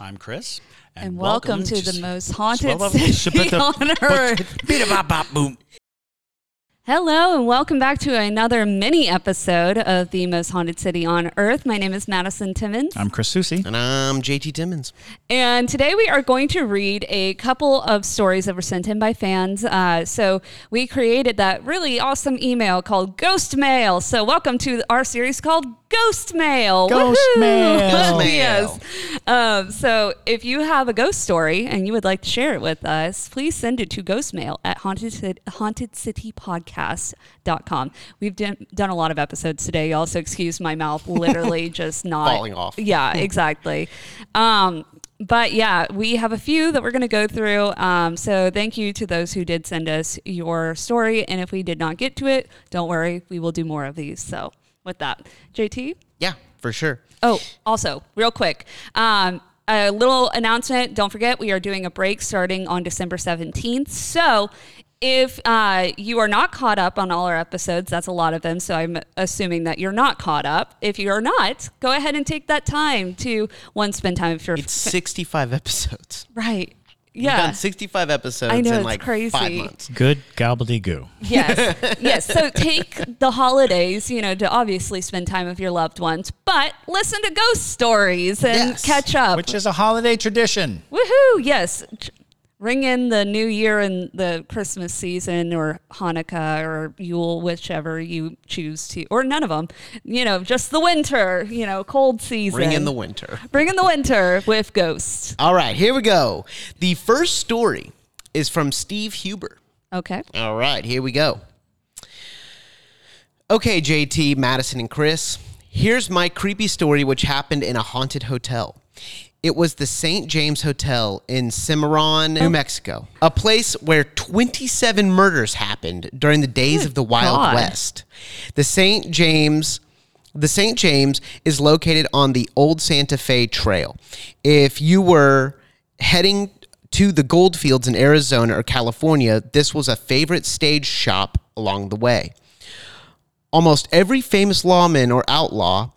I'm Chris. and, welcome, to the most haunted city on earth. Hello, and welcome back to another mini episode of the most haunted city on earth. My name is Madison Timmons. I'm Chris Susie. And I'm JT Timmons. And today we are going to read a couple of stories that were sent in by fans. Uh, so we created that really awesome email called Ghost Mail. So welcome to our series called Ghost Mail. Ghost Woohoo! Mail. Ghost Mail. yes. Um, so if you have a ghost story and you would like to share it with us, please send it to ghostmail at haunted, Cit- hauntedcitypodcast.com. We've done, done a lot of episodes today, y'all, so excuse my mouth literally just not Falling off. Yeah, exactly. Um, but yeah, we have a few that we're going to go through. Um, so thank you to those who did send us your story. And if we did not get to it, don't worry, we will do more of these. So with that, JT. Yeah, for sure. Oh, also, real quick. Um, a little announcement. Don't forget, we are doing a break starting on December 17th. So, if uh, you are not caught up on all our episodes, that's a lot of them. So, I'm assuming that you're not caught up. If you're not, go ahead and take that time to one, spend time with your. It's 65 episodes. right. We've Yeah. done 65 episodes I know, in it's like crazy. five months. Good gobbledygoo. Yes. yes. So take the holidays, you know, to obviously spend time with your loved ones, but listen to ghost stories and Yes. catch up. Which is a holiday tradition. Woohoo! Yes. Ch- Ring in the new year and the Christmas season or Hanukkah or Yule, whichever you choose to, or none of them. You know, just the winter, you know, cold season. Bring in the winter. Bring in the winter with ghosts. All right, here we go. The first story is from Steve Huber. Okay. All right, here we go. Okay, JT, Madison, and Chris. Here's my creepy story, which happened in a haunted hotel. It was the St. James Hotel in Cimarron, New Mexico, a place where 27 murders happened during the days of the Wild God. West. The St. James. The St. James is located on the Old Santa Fe Trail. If you were heading to the gold fields in Arizona or California, this was a favorite stage shop along the way. Almost every famous lawman or outlaw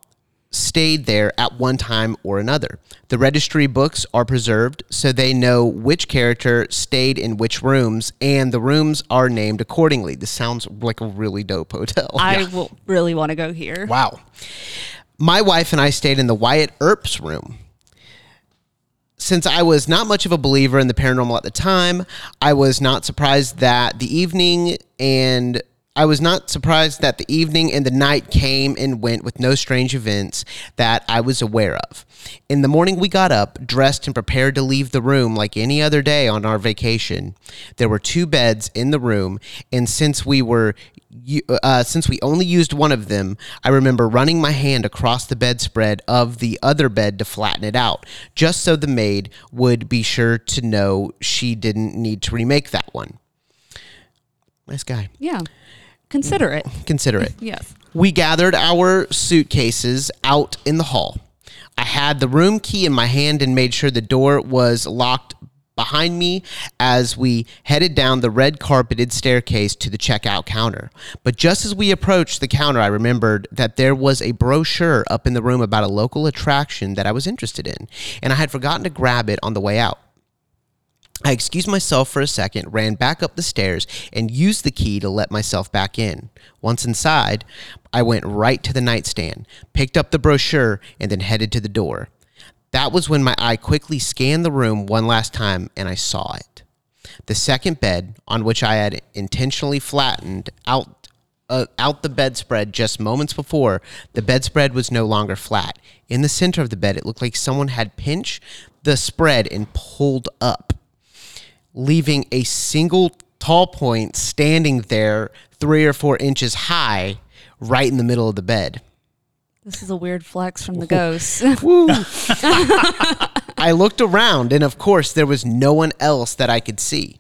stayed there at one time or another. The registry books are preserved so they know which character stayed in which rooms, and the rooms are named accordingly. This sounds like a really dope hotel. I will really want to go here. Wow. My wife and I stayed in the Wyatt Earp's room. Since I was not much of a believer in the paranormal at the time, I was not surprised that the evening and I was not surprised that the evening and the night came and went with no strange events that I was aware of. In the morning, we got up, dressed, and prepared to leave the room like any other day on our vacation. There were two beds in the room, and since we were uh, since we only used one of them, I remember running my hand across the bedspread of the other bed to flatten it out, just so the maid would be sure to know she didn't need to remake that one. Nice guy. Yeah. Consider it. Consider it. Yes. We gathered our suitcases out in the hall. I had the room key in my hand and made sure the door was locked behind me as we headed down the red carpeted staircase to the checkout counter. But just as we approached the counter, I remembered that there was a brochure up in the room about a local attraction that I was interested in, and I had forgotten to grab it on the way out. I excused myself for a second, ran back up the stairs, and used the key to let myself back in. Once inside, I went right to the nightstand, picked up the brochure, and then headed to the door. That was when my eye quickly scanned the room one last time and I saw it. The second bed, on which I had intentionally flattened out uh, out the bedspread just moments before, the bedspread was no longer flat. In the center of the bed, it looked like someone had pinched the spread and pulled up leaving a single tall point standing there three or four inches high right in the middle of the bed. This is a weird flex from the ghost. I I looked around, and of course, there was no one else that I could see.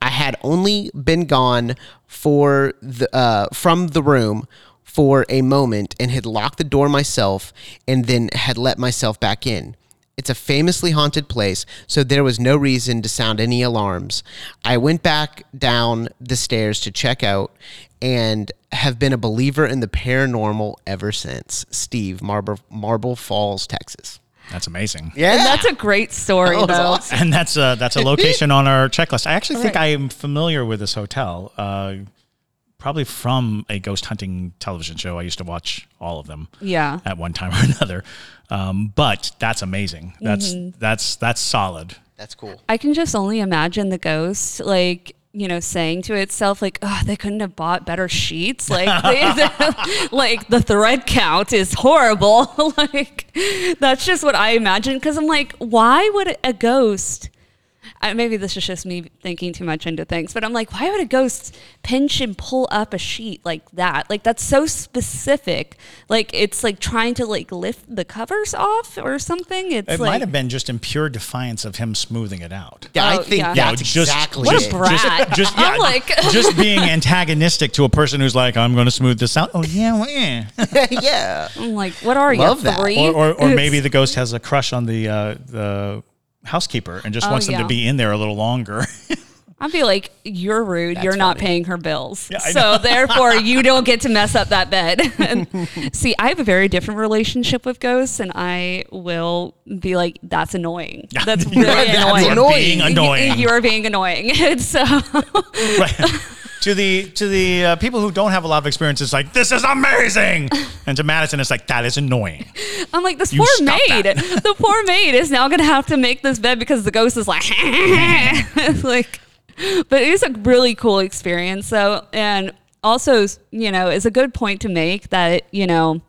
I had only been gone for the uh, from the room for a moment and had locked the door myself, and then had let myself back in. It's a famously haunted place, so there was no reason to sound any alarms. I went back down the stairs to check out and have been a believer in the paranormal ever since. Steve, Marble, Marble Falls, Texas. That's amazing. Yeah. And that's a great story, That though. awesome. And that's a that's a location on our checklist. I actually think Right. I am familiar with this hotel. Uh, probably from a ghost hunting television show. I used to watch all of them. Yeah. At one time or another. Um, but that's amazing. That's Mm-hmm. that's that's solid. That's cool. I can just only imagine the ghost, like, you know, saying to itself, like, oh, they couldn't have bought better sheets. Like, they, like the thread count is horrible. like, that's just what I imagine. Cause I'm like, why would a ghost, I, maybe this is just me thinking too much into things, but I'm like, why would a ghost pinch and pull up a sheet like that? Like, that's so specific. Like, it's like trying to like lift the covers off or something. It's It like, might have been just in pure defiance of him smoothing it out. Yeah, I Oh, think yeah. Yeah, that's just- exactly What a brat. Just, just, yeah, I'm like- just being antagonistic to a person who's like, I'm going to smooth this out. Oh yeah, well, yeah. yeah. I'm like, what are you? Love that. Three? or, or, or maybe the ghost has a crush on the uh, the housekeeper and just Oh, wants them yeah. to be in there a little longer. I'd be like, you're rude. you're not funny. paying her bills. I so therefore, you don't get to mess up that bed. See, I have a very different relationship with ghosts, and I will be like, that's annoying. That's You're- really that's annoying. annoying. being annoying. You're being annoying. So, right. To the to the uh, people who don't have a lot of experience, it's like this is amazing, and to Madison, it's like that is annoying. I'm like, this You poor stop maid. that. the poor maid is now going to have to make this bed because the ghost is like, it's like, but it is a really cool experience. So, and also, you know, it's a good point to make that, you know,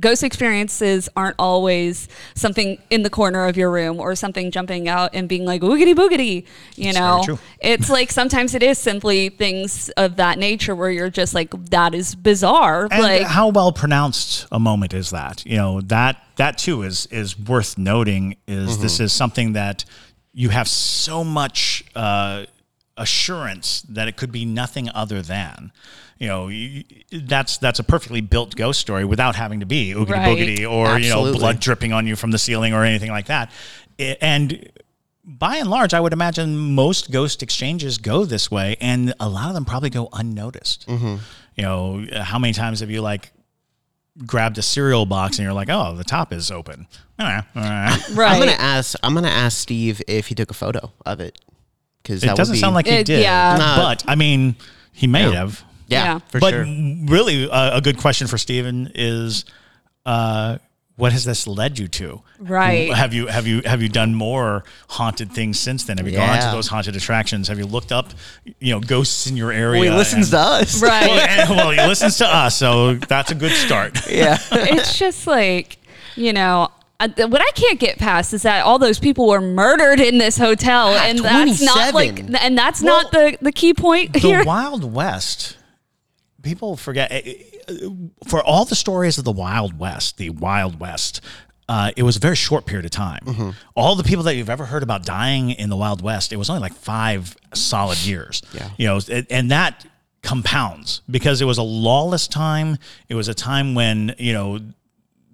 ghost experiences aren't always something in the corner of your room or something jumping out and being like woogity boogity you That's know it's like sometimes it is simply things of that nature where you're just like that is bizarre And like how well pronounced a moment is that? You know that that too is is worth noting. Is this is something that you have so much uh, assurance that it could be nothing other than. You know, that's that's a perfectly built ghost story without having to be oogity Right. boogity or you know blood dripping on you from the ceiling or anything like that. And by and large, I would imagine most ghost exchanges go this way, and a lot of them probably go unnoticed. Mm-hmm. You know, how many times have you like grabbed a cereal box and you're like, oh, the top is open? Right I'm gonna ask. I'm gonna ask Steve if he took a photo of it because It doesn't sound like he It- did, yeah. Nah. but I mean, he may have. Yeah, Yeah. for but sure. really, uh, a good question for Steven is, uh, what has this led you to? Right. Have you have you have you done more haunted things since then? Have you gone to those haunted attractions? Have you looked up, you know, ghosts in your area? Well, he listens and- to us. right Well, and- well, he listens to us, so that's a good start. Yeah. it's just like you know uh, what I can't get past is that all those people were murdered in this hotel, Ah, and that's not like, and that's Well, not the the key point the here. Wild West, people forget. eh, eh, For all the stories of the Wild West, the Wild West, uh, it was a very short period of time. Mm-hmm. All the people that you've ever heard about dying in the Wild West, it was only like five solid years. Yeah. you know, and- and that compounds because it was a lawless time. It was a time when you know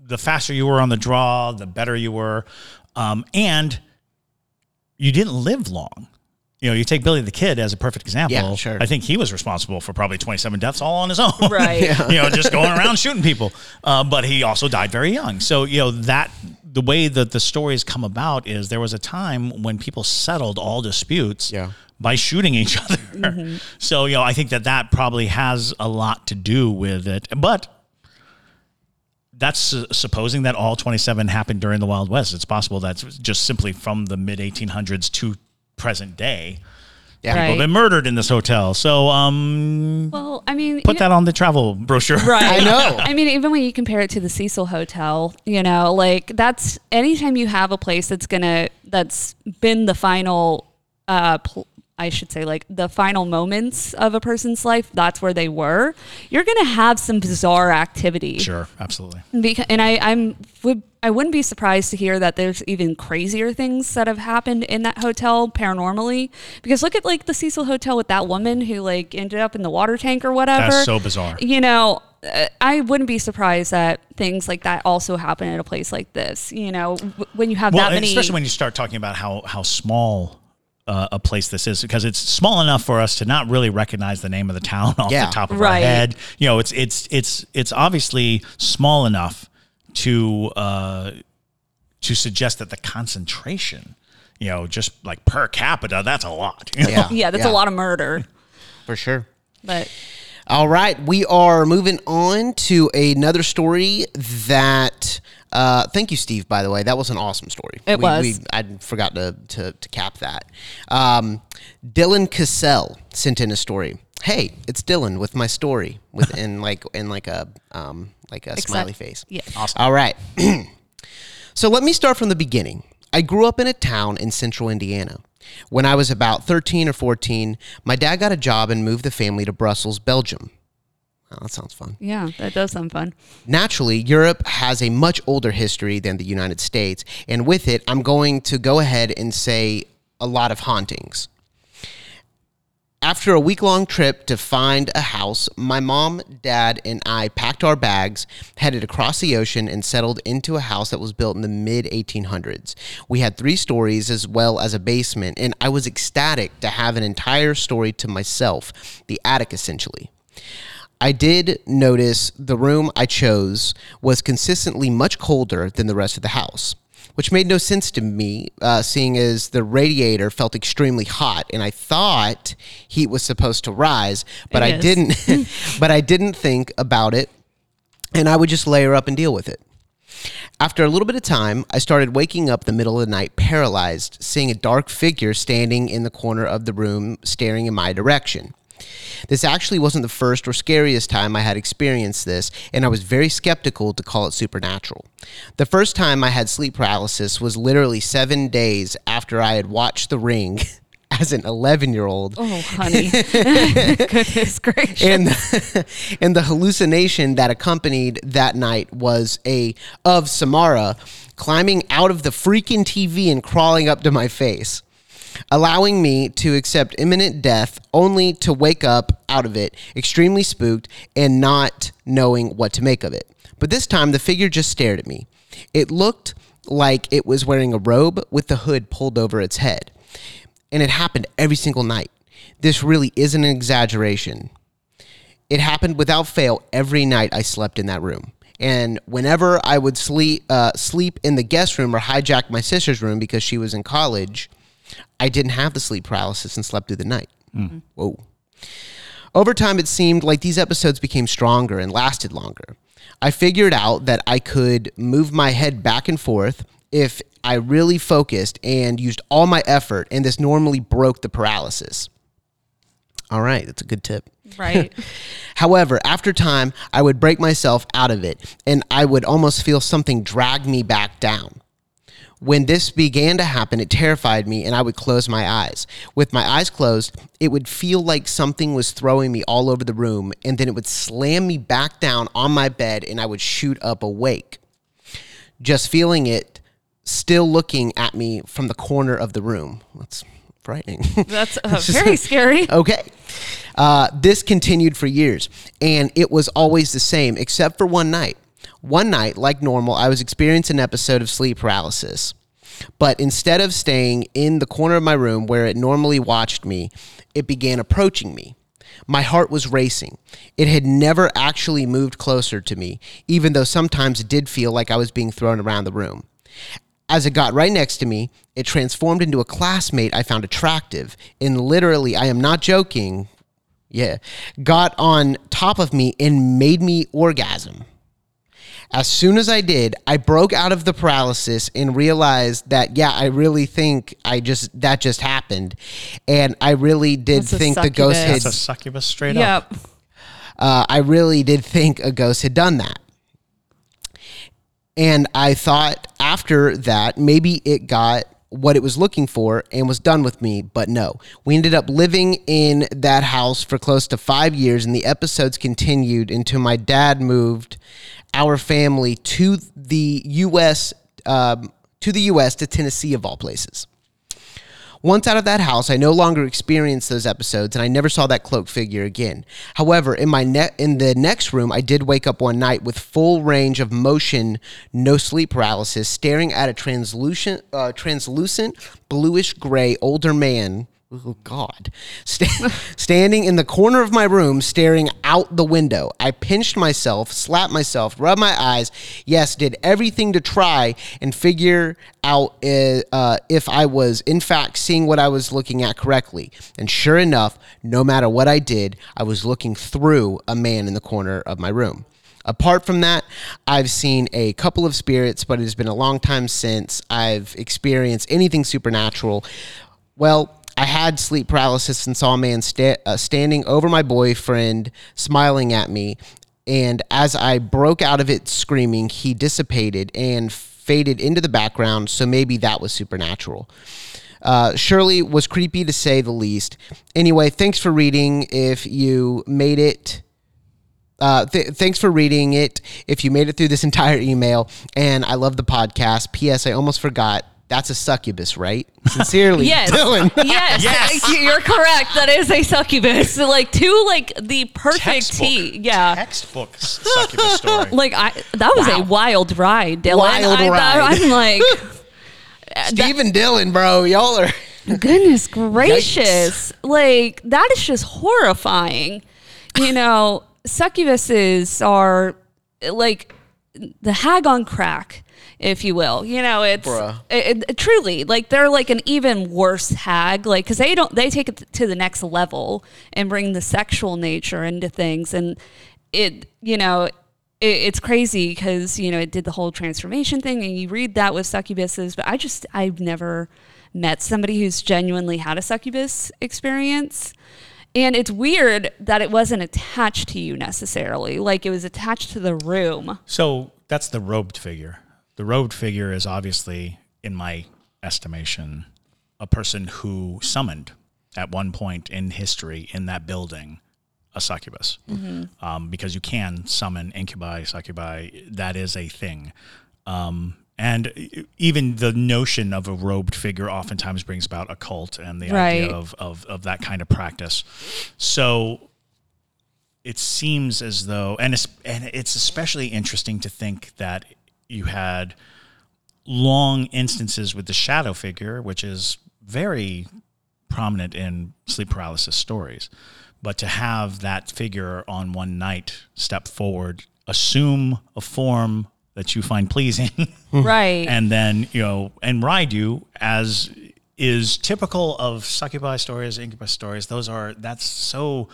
the faster you were on the draw, the better you were, um, and you didn't live long. You know, you take Billy the Kid as a perfect example. Yeah, sure. I think he was responsible for probably 27 deaths all on his own. Right. you know, just going around shooting people. Uh, but he also died very young. So, you know, that the way that the stories come about is there was a time when people settled all disputes Yeah. by shooting each other. So, you know, I think that that probably has a lot to do with it. But that's uh, supposing that all 27 happened during the Wild West. It's possible that's just simply from the mid 1800s to present day. Yeah. Right. People have been murdered in this hotel. So, um, well, I mean, put you- that on the travel brochure. Right. I know. I mean, even when you compare it to the Cecil Hotel, you know, like that's anytime you have a place that's gonna that's been the final, uh, pl- I should say, like the final moments of a person's life. That's where they were. You're gonna have some bizarre activity. Sure, absolutely. Because, and I, I'm would I wouldn't be surprised to hear that there's even crazier things that have happened in that hotel paranormally. Because look at like the Cecil Hotel with that woman who like ended up in the water tank or whatever. That's so bizarre. You know, uh, I wouldn't be surprised that things like that also happen at a place like this. You know, when you have Well, that many. especially when you start talking about how how small uh, a place this is, because it's small enough for us to not really recognize the name of the town off Yeah. the top of Right. our head. You know, it's it's it's it's obviously small enough to uh, to suggest that the concentration, you know, just like per capita, that's a lot. Yeah. yeah, that's a lot of murder. for sure. But All right, we are moving on to another story that. Uh, thank you, Steve. By the way, that was an awesome story. It we, was. We, I forgot to, to to cap that. Um, Dylan Cassell sent in a story. Hey, it's Dylan with my story with in like in like a um like a smiley face. yeah. All right. so let me start from the beginning. I grew up in a town in central Indiana. When I was about 13 or 14, my dad got a job and moved the family to Brussels, Belgium. Oh, that sounds fun. yeah, that does sound fun. Naturally, Europe has a much older history than the United States, and with it, I'm going to go ahead and say a lot of hauntings. After a week long trip to find a house, my mom, dad, and I packed our bags, headed across the ocean, and settled into a house that was built in the mid 1800s. We had three stories as well as a basement, and I was ecstatic to have an entire story to myself, the attic essentially. I did notice the room I chose was consistently much colder than the rest of the house, which made no sense to me, uh, seeing as the radiator felt extremely hot, and I thought heat was supposed to rise, but I didn't. but I didn't think about it, and I would just layer up and deal with it. After a little bit of time, I started waking up the middle of the night paralyzed, seeing a dark figure standing in the corner of the room staring in my direction. This actually wasn't the first or scariest time I had experienced this, and I was very skeptical to call it supernatural. The first time I had sleep paralysis was literally seven days after I had watched The Ring as an 11 year old. Oh, honey. Goodness gracious. And the, and the hallucination that accompanied that night was a of Samara climbing out of the freaking TV and crawling up to my face, allowing me to accept imminent death only to wake up out of it extremely spooked and not knowing what to make of it. But this time the figure just stared at me. It looked like it was wearing a robe with the hood pulled over its head. And it happened every single night. This really isn't an exaggeration. It happened without fail every night I slept in that room. And whenever I would sleep uh, sleep in the guest room or hijack my sister's room because she was in college, I didn't have the sleep paralysis and slept through the night. Hmm. Whoa. Over time, it seemed like these episodes became stronger and lasted longer. I figured out that I could move my head back and forth if I really focused and used all my effort, and this normally broke the paralysis. All right, that's a good tip. right. However, after time, I would break myself out of it and I would almost feel something drag me back down. When this began to happen, it terrified me and I would close my eyes. With my eyes closed, it would feel like something was throwing me all over the room and then it would slam me back down on my bed and I would shoot up awake. Just feeling it still looking at me from the corner of the room. That's frightening. That's uh, very scary. Okay. Uh, this continued for years, and it was always the same, except for one night. One night, like normal, I was experiencing an episode of sleep paralysis. But instead of staying in the corner of my room where it normally watched me, it began approaching me. My heart was racing. It had never actually moved closer to me, even though sometimes it did feel like I was being thrown around the room. As it got right next to me, it transformed into a classmate I found attractive. And literally, I am not joking, yeah, got on top of me and made me orgasm. As soon as I did, I broke out of the paralysis and realized that yeah, I really think I just that just happened, and I really did That's a think the ghost succubus. had That's a succubus straight up. Yep. uh, I really did think a ghost had done that. And I thought after that, maybe it got what it was looking for and was done with me, but no. We ended up living in that house for close to five years, and the episodes continued until my dad moved our family to the U.S. Um, to the U.S. to Tennessee of all places. Once out of that house, I no longer experienced those episodes, and I never saw that cloaked figure again. However, in my ne- in the next room, I did wake up one night with full range of motion, no sleep paralysis, staring at a translucent, uh, translucent bluish gray older man Oh God! St- standing in the corner of my room, staring out the window. I pinched myself, slapped myself, rubbed my eyes. Yes, did everything to try and figure out uh, uh, if I was in fact seeing what I was looking at correctly. And sure enough, no matter what I did, I was looking through a man in the corner of my room. Apart from that, I've seen a couple of spirits, but it has been a long time since I've experienced anything supernatural. Well, I had sleep paralysis and saw a man sta- uh, standing over my boyfriend, smiling at me. And as I broke out of it screaming, he dissipated and faded into the background. So maybe that was supernatural. Uh, Surely was creepy to say the least. Anyway, thanks for reading. If you made it. Uh, th- thanks for reading it. If you made it through this entire email, and I love the podcast. P.S. I almost forgot that's a succubus, right? Sincerely, Yes. Dylan. Yes. Yes. You're correct. That is a succubus. Like two like the perfect Textbook. T. Yeah. Textbook succubus story. Like I that was a wild ride, Dylan. Wild I, ride. I'm like Steve and Dylan, bro, y'all are. Goodness gracious. Like, that is just horrifying. You know, succubuses are like the hag on crack, if you will. You know, it's it, it- truly like they're like an even worse hag, like because they don't they take it to the next level and bring the sexual nature into things, and it you know it, it's crazy because you know it did the whole transformation thing, and you read that with succubuses, but I just I've never met somebody who's genuinely had a succubus experience. And it's weird that it wasn't attached to you necessarily. Like it was attached to the room. So that's the robed figure. The robed figure is obviously, in my estimation, a person who summoned at one point in history in that building a succubus. Um, because you can summon incubi, succubi. That is a thing. Um, and even the notion of a robed figure oftentimes brings about a cult and the Right. idea of, of, of that kind of practice. So it seems as though, and it's, and it's especially interesting to think that you had long instances with the shadow figure, which is very prominent in sleep paralysis stories. But to have that figure on one night step forward, assume a form that you find pleasing, right. and then you know and ride you as is typical of succubi stories incubus stories those are that's so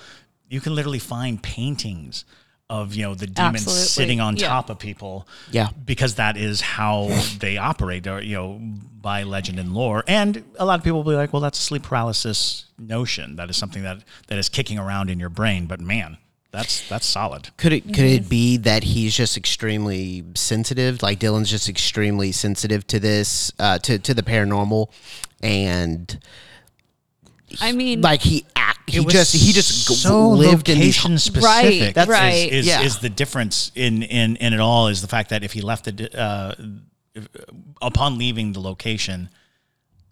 you can literally find paintings of you know the demons Absolutely. sitting on Yeah. top of people Yeah. because that is how they operate or you know by legend and lore and a lot of people will be like well that's a sleep paralysis notion that is something that that is kicking around in your brain but man that's that's solid Could it could it be that he's just extremely sensitive? Like Dylan's just extremely sensitive to this, uh, to to the paranormal, and I mean, like he act, he It was just he just so lived in these. location specific. Right, That's right. Is, is, Yeah. is the difference in, in in it all is the fact that if he left the uh, if- upon leaving the location,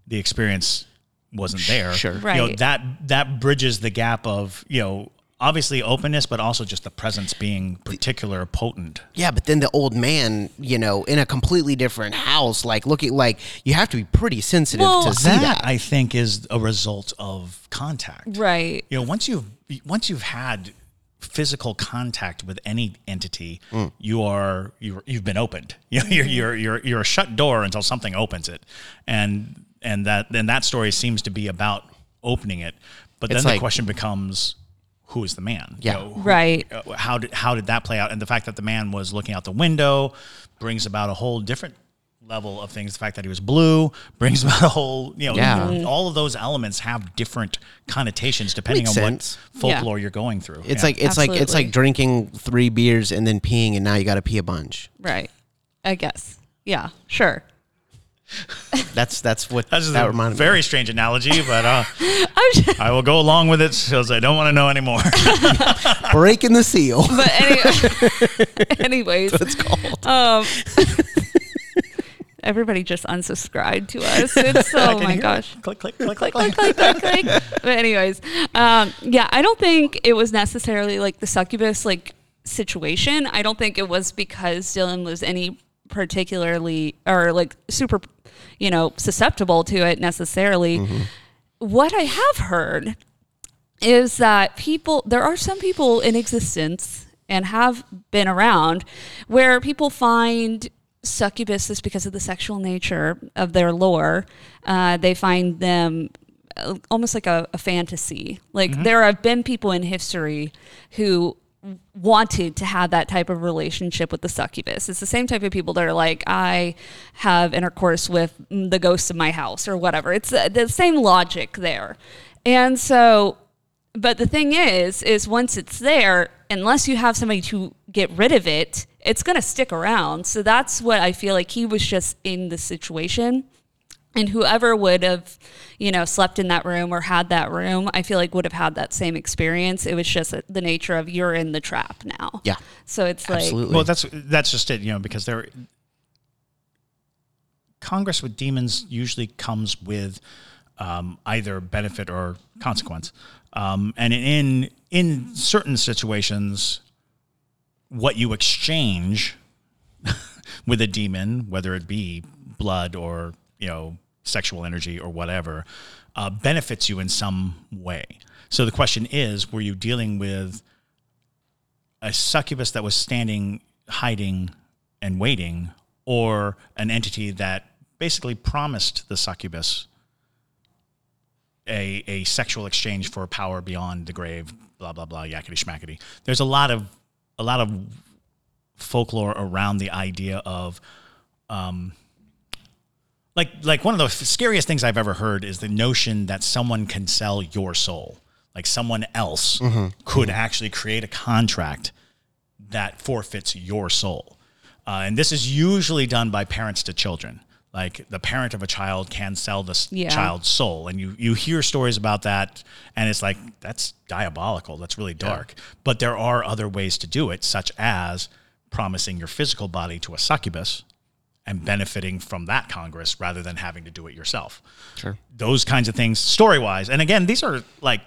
the experience wasn't there. Sure. You know, Right. that that bridges the gap of you know obviously openness, but also just the presence being particular potent. Yeah, but then the old man, you know, in a completely different house, like looking like you have to be pretty sensitive Well, to see that, that. I think is a result of contact. right. you know once you've once you've had physical contact with any entity mm. you are you're, you've been opened you know, you're, you're you're you're a shut door until something opens it and and that then that story seems to be about opening it but then It's the like- question becomes who is the man Yeah. You know, who- Right. uh, how did how did that play out and the fact that the man was looking out the window brings about a whole different level of things the fact that he was blue brings about a whole you know Yeah. all of those elements have different connotations depending Makes on sense. what folklore you're going through it's Yeah. like it's like it's like drinking three beers and then peeing, and now you got to pee a bunch. Right. I guess. Yeah, sure. That's that's what That's that a reminded me. very strange analogy, but uh, I'm just- I will go along with it because I don't want to know anymore. Breaking the seal. but any, anyways, It's called. um, everybody just unsubscribed to us. It's oh my gosh. click, click, click, click, click, click, click, click. But anyways, um, yeah, I don't think it was necessarily like the succubus like situation. I don't think it was because Dylan was any particularly or like super, you know, susceptible to it necessarily. What I have heard is that people there are some people in existence and have been around where people find succubuses because of the sexual nature of their lore uh, they find them uh, almost like a, a fantasy. Like there have been people in history who wanted to have that type of relationship with the succubus. It's the same type of people that are like, I have intercourse with the ghosts of my house or whatever. It's uh, the same logic there. And so, but the thing is, is once it's there, unless you have somebody to get rid of it, it's going to stick around. So that's what I feel like he was just in the situation and whoever would have you know slept in that room or had that room i feel like would have had that same experience it was just the nature of you're in the trap now Yeah. so it's like Absolutely. Well, that's that's just it, you know, because there Congress with demons usually comes with um, either benefit or consequence, um, and in in certain situations, what you exchange with a demon, whether it be blood or you know sexual energy or whatever, uh, benefits you in some way. So the question is, were you dealing with a succubus that was standing, hiding, and waiting, or an entity that basically promised the succubus a, a sexual exchange for power beyond the grave, blah blah blah, yakety schmackety. There's a lot of a lot of folklore around the idea of um, like like one of the scariest things I've ever heard is the notion that someone can sell your soul. Like someone else could actually create a contract that forfeits your soul. Uh, and this is usually done by parents to children. Like the parent of a child can sell the Yeah. child's soul. And you, you hear stories about that, and it's like, that's diabolical. That's really dark. But there are other ways to do it, such as promising your physical body to a succubus and benefiting from that Congress rather than having to do it yourself. Sure. Those kinds of things, story wise. And again, these are like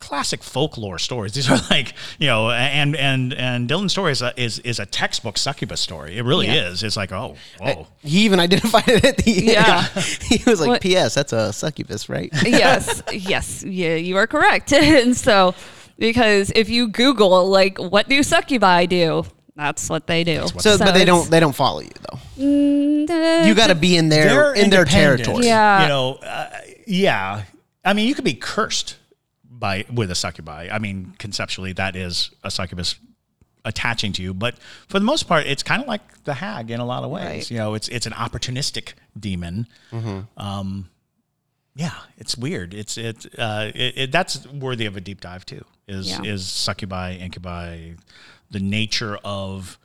classic folklore stories. These are like you know, and and and Dylan's story is a, is is a textbook succubus story. It really Yeah. is. It's like oh whoa. He even identified it at the Yeah. he was like, What- "P.S. That's a succubus, right?" yes yes yeah you are correct and so because if you google like what do succubi do that's what they do so, but they don't they don't follow you though. Mm, You got to be in their in their independent. territory. Yeah. You know, uh, yeah. I mean, you could be cursed by with a succubi. I mean, conceptually, that is a succubus attaching to you, but for the most part, it's kind of like the hag in a lot of ways. Right. You know, it's it's an opportunistic demon. Um, yeah, it's weird. It's it, uh, it, it that's worthy of a deep dive too. Is Yeah. is succubi, incubi, the nature of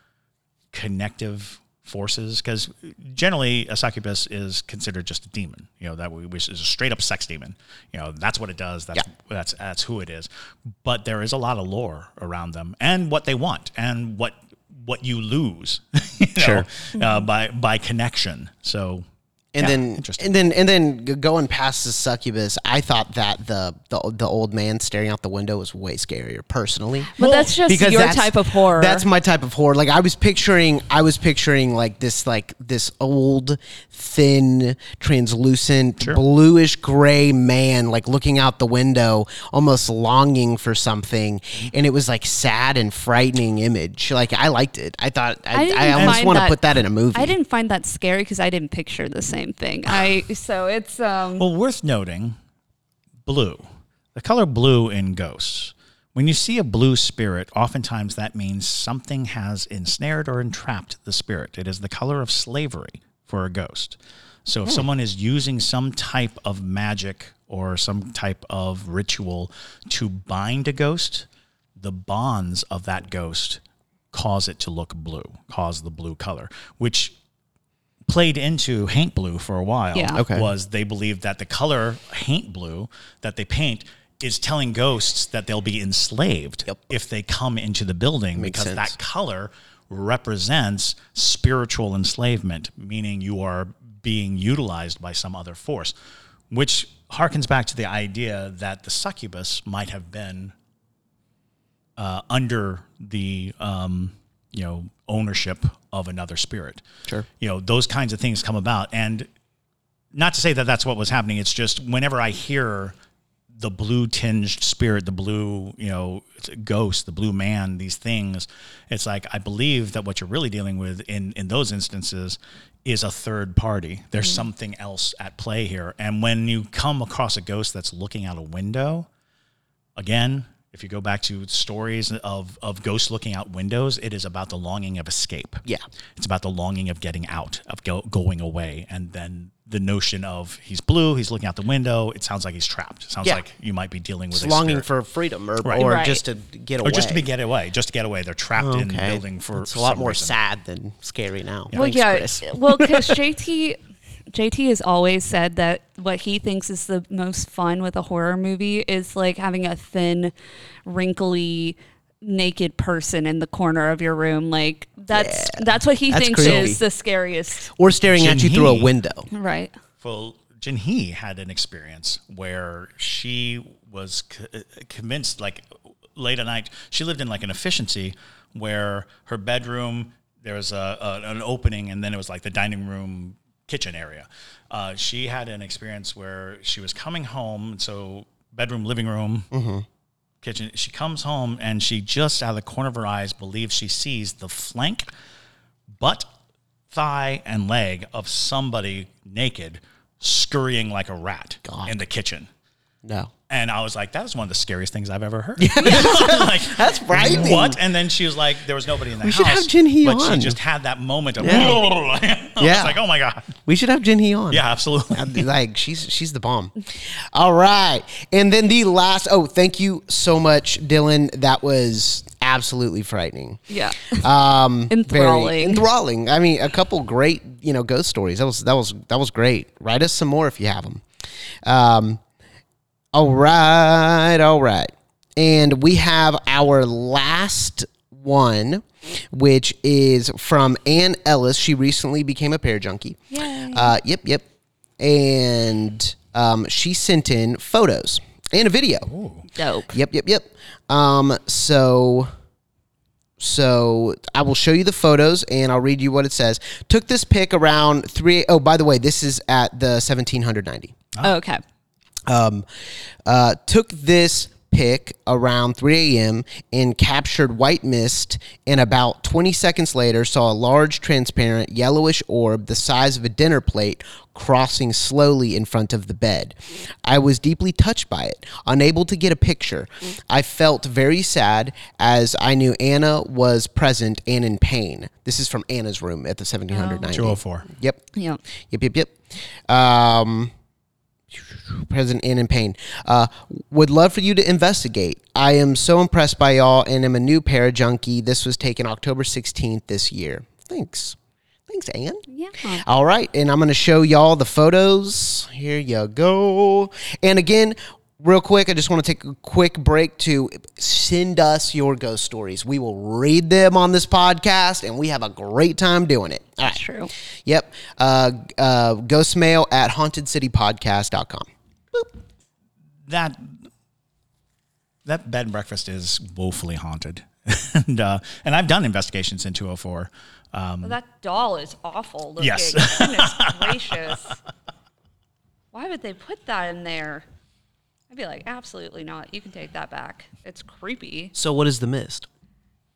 connective forces because generally a succubus is considered just a demon you know that which is a straight up sex demon you know that's what it does that's Yeah. that's that's who it is. But there is a lot of lore around them and what they want and what what you lose you know, uh, by by connection. So And yeah, then and then and then going past the succubus, I thought that the the the old man staring out the window was way scarier personally. but that's just because your that's- type of horror That's my type of horror. Like I was picturing, I was picturing like this, like this old, thin, translucent, bluish gray man, like looking out the window, almost longing for something, and it was like sad and frightening image. Like I liked it. I thought I, didn't I, almost want to put that in a movie. I didn't find that scary because I didn't picture the same thing. I so it's um Well, worth noting, blue. The color blue in ghosts. When you see a blue spirit, oftentimes that means something has ensnared or entrapped the spirit. It is the color of slavery for a ghost. So if someone is using some type of magic or some type of ritual to bind a ghost, the bonds of that ghost cause it to look blue, cause the blue color, which played into Haint Blue for a while. Yeah. Okay. Was they believed that the color Haint Blue that they paint is telling ghosts that they'll be enslaved Yep. if they come into the building Makes because sense. that color represents spiritual enslavement, meaning you are being utilized by some other force, which harkens back to the idea that the succubus might have been uh, under the um, you know ownership of another spirit. Sure. You know those kinds of things come about, and not to say that that's what was happening. It's just whenever I hear the blue tinged spirit, the blue, you know, ghost, the blue man, these things, it's like I believe that what you're really dealing with in in those instances is a third party. There's mm-hmm. something else at play here. And when you come across a ghost that's looking out a window, again, if you go back to stories of, of ghosts looking out windows, it is about the longing of escape. Yeah. It's about the longing of getting out, of go, going away. And then the notion of he's blue, he's looking out the window. It sounds like he's trapped. It sounds Yeah. like you might be dealing with It's a longing spirit. for freedom or, Right. or Right. just to get away. or just to be get away, just to get away. They're trapped in the building for It's a lot some more reason. sad than scary now. Well, Thanks, yeah. Chris. Well, because JT, JT has always said that what he thinks is the most fun with a horror movie is like having a thin, wrinkly, naked person in the corner of your room. Like that's that's what he That's thinks creepy. is the scariest. Or staring at you through a window. Right. Well, Jinhee had an experience where she was c- uh, convinced, like late at night, she lived in like an efficiency where her bedroom there was a, a an opening, and then it was like the dining room kitchen area. Uh, she had an experience where she was coming home, so bedroom, living room. Kitchen. She comes home and she just out of the corner of her eyes believes she sees the flank, butt, thigh, and leg of somebody naked scurrying like a rat God. in the kitchen. No. And I was like, that is one of the scariest things I've ever heard. like, That's frightening. What? And then she was like, there was nobody in the We house. should have Jinhee but on. she just had that moment of, Yeah. I was Yeah. like, oh my God. We should have Jinhee on. Yeah, absolutely. I'd like she's she's the bomb. All right, and then the last. Oh, thank you so much, Dylan. That was absolutely frightening. Yeah. Um, very Enthralling. enthralling. I mean, a couple great you know ghost stories. That was that was that was great. Write us some more if you have them. Um, all right, all right, and we have our last one, which is from Ann Ellis. She recently became a Parajunkie. Yay. Uh, yep, yep. And um, she sent in photos and a video. Ooh. Dope. Yep, yep, yep. Um, so so I will show you the photos and I'll read you what it says. Took this pic around three oh by the way, this is at the seventeen hundred ninety. Okay. Um, uh, took this pic around 3 a.m. and captured white mist, and about 20 seconds later saw a large, transparent, yellowish orb the size of a dinner plate crossing slowly in front of the bed. I was deeply touched by it, unable to get a picture. I felt very sad as I knew Anna was present and in pain. This is from Anna's room at the 1790. 204. Yep. Yeah. Yep, yep, yep. Um, present and in pain. Uh, would love for you to investigate. I am so impressed by y'all and am a new Parajunkie. This was taken October 16th this year. Thanks. Thanks, Ann. Yeah. All right, and I'm going to show y'all the photos. Here you go. And again, real quick, I just want to take a quick break to send us your ghost stories. We will read them on this podcast, and we have a great time doing it. All right. That's true. Yep. Uh, uh, ghost mail at hauntedcitypodcast.com. that that bed and breakfast is woefully haunted, and uh, and I've done investigations in 204. Um, Well, that doll is awful looking. Yes. Goodness gracious. Why would they put that in there? I'd be like, absolutely not. You can take that back. It's creepy. So, what is the mist?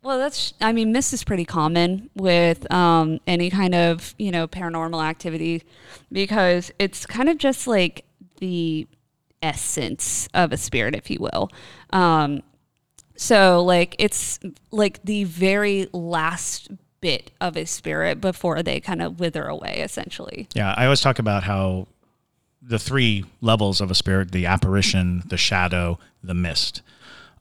Well, that's, I mean, mist is pretty common with um, any kind of, you know, paranormal activity because it's kind of just like the essence of a spirit, if you will. Um, so, like, it's like the very last bit of a spirit before they kind of wither away, essentially. yeah, I always talk about how the three levels of a spirit: the apparition, the shadow, the mist.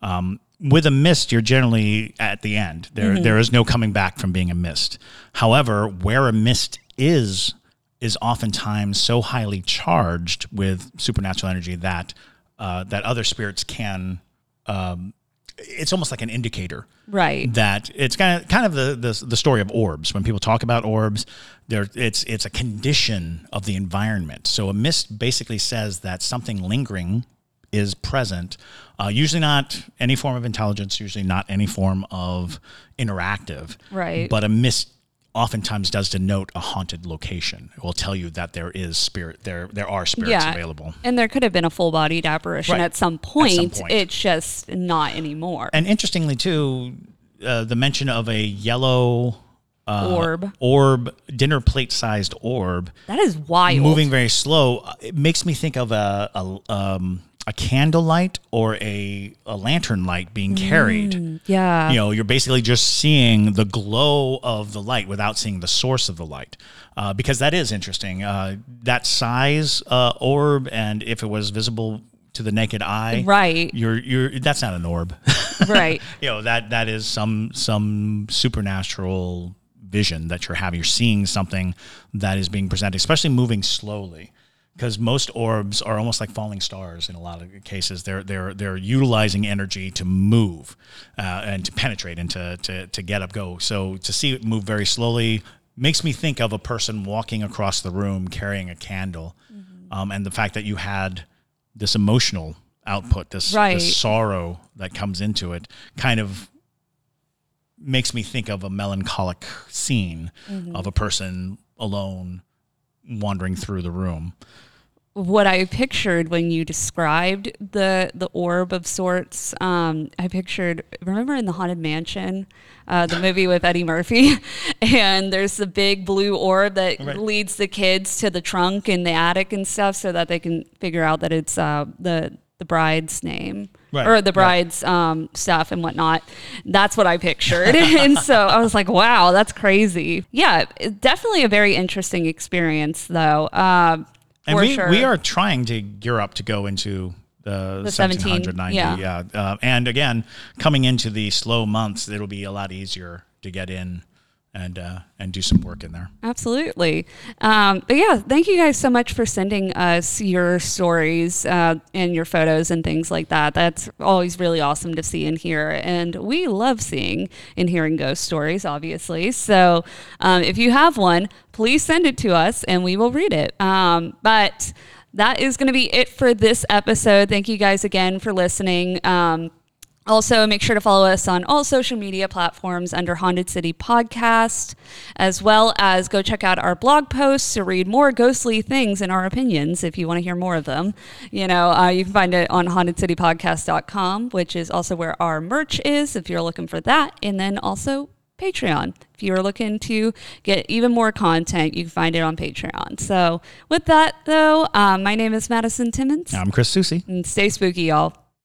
Um, with a mist, you're generally at the end. There, there is no coming back from being a mist. However, where a mist is is oftentimes so highly charged with supernatural energy that uh, that other spirits can. Um, it's almost like an indicator, Right. That it's kind of kind of the, the the story of orbs. When people talk about orbs, there it's it's a condition of the environment. So a mist basically says that something lingering is present. Uh, usually not any form of intelligence. Usually not any form of interactive. Right. But a mist oftentimes does denote a haunted location. It will tell you that there is spirit there. There are spirits yeah. available. And there could have been a full bodied apparition Right. at some point. point. It's just not anymore. And interestingly, too, uh, the mention of a yellow uh, Orb. orb, dinner plate sized orb, that is wild. moving very slow. uh, It makes me think of a a, um, a candlelight or a, a lantern light being carried. Yeah. You know, you're basically just seeing the glow of the light without seeing the source of the light. Uh, because that is interesting. Uh, that size uh, orb, and if it was visible to the naked eye, Right. You're you're that's not an orb. right. you know that that is some some supernatural vision that you're having. You're seeing something that is being presented, especially moving slowly. Because most orbs are almost like falling stars in a lot of cases. They're they're they're utilizing energy to move uh, and to penetrate and to, to to get up, go. So to see it move very slowly makes me think of a person walking across the room carrying a candle, um, and the fact that you had this emotional output, this, Right. this sorrow that comes into it, kind of makes me think of a melancholic scene of a person alone wandering through the room. what I pictured when you described the the orb of sorts, um, I pictured. Remember in the Haunted Mansion, uh, the movie with Eddie Murphy, and there's the big blue orb that Right. leads the kids to the trunk in the attic and stuff, so that they can figure out that it's uh, the the bride's name. Right, Or the right. bride's um, stuff and whatnot. That's what I pictured. and so I was like, wow, that's crazy. Yeah, definitely a very interesting experience, though. Um, And we, sure. we are trying to gear up to go into the, The 17, 1790. yeah. yeah. Uh, and again, coming into the slow months, it'll be a lot easier to get in and uh, and do some work in there. Absolutely. Um, but yeah, thank you guys so much for sending us your stories uh, and your photos and things like that. That's always really awesome to see and hear. And we love seeing and hearing ghost stories, obviously. So um, if you have one, please send it to us and we will read it. Um, but that is going to be it for this episode. Thank you guys again for listening. Um, also, make sure to follow us on all social media platforms under Haunted City Podcast, as well as go check out our blog posts to read more ghostly things and our opinions if you want to hear more of them. You know, uh, you can find it on hauntedcitypodcast.com, which is also where our merch is if you're looking for that. And then also Patreon. If you're looking to get even more content, you can find it on Patreon. So, with that, though, um, my name is Madison Timmons, I'm Chris Susi. and stay spooky, y'all.